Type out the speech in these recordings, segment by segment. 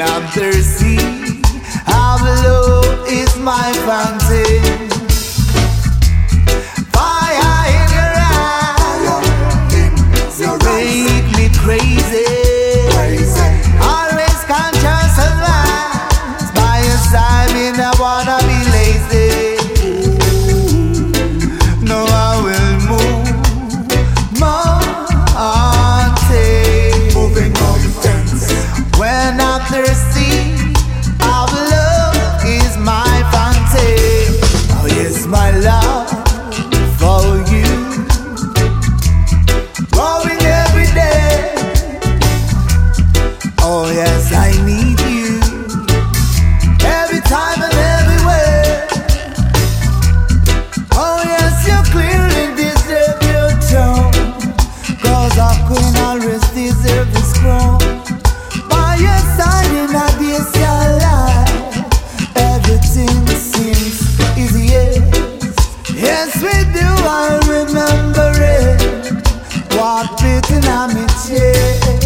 I'm thirsty. How love is my fountain? Yes, we do. I remember it. What beating me chest.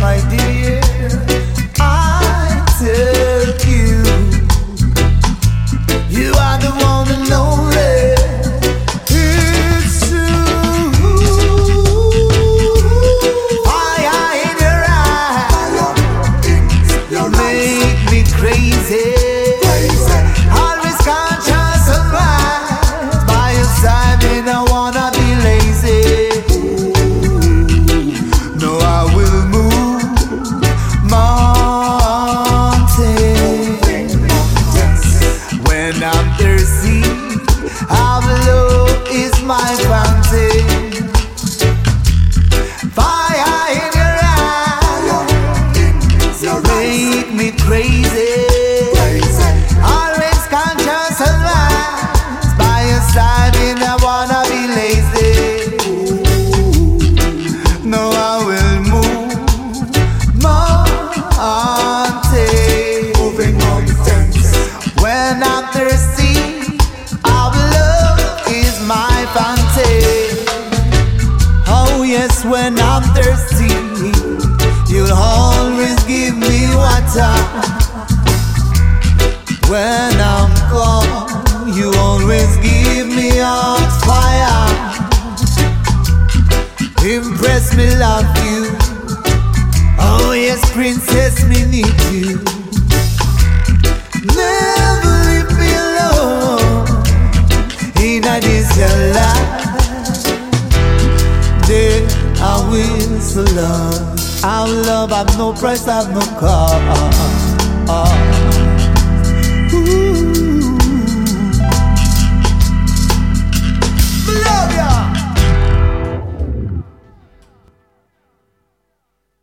My dear, make me crazy. Always conscious of lies. By your side, me no wanna be lazy. No, I will move mountains. Moving mountains. When I'm thirsty, our love is my fountain. Oh yes, when I'm thirsty, you'll always give me water. When I'm cold, you always give me hot fire. Impress me, love you. Oh yes, princess, me need you. So love. Our love have no price, have no cost. Ah. Ooh.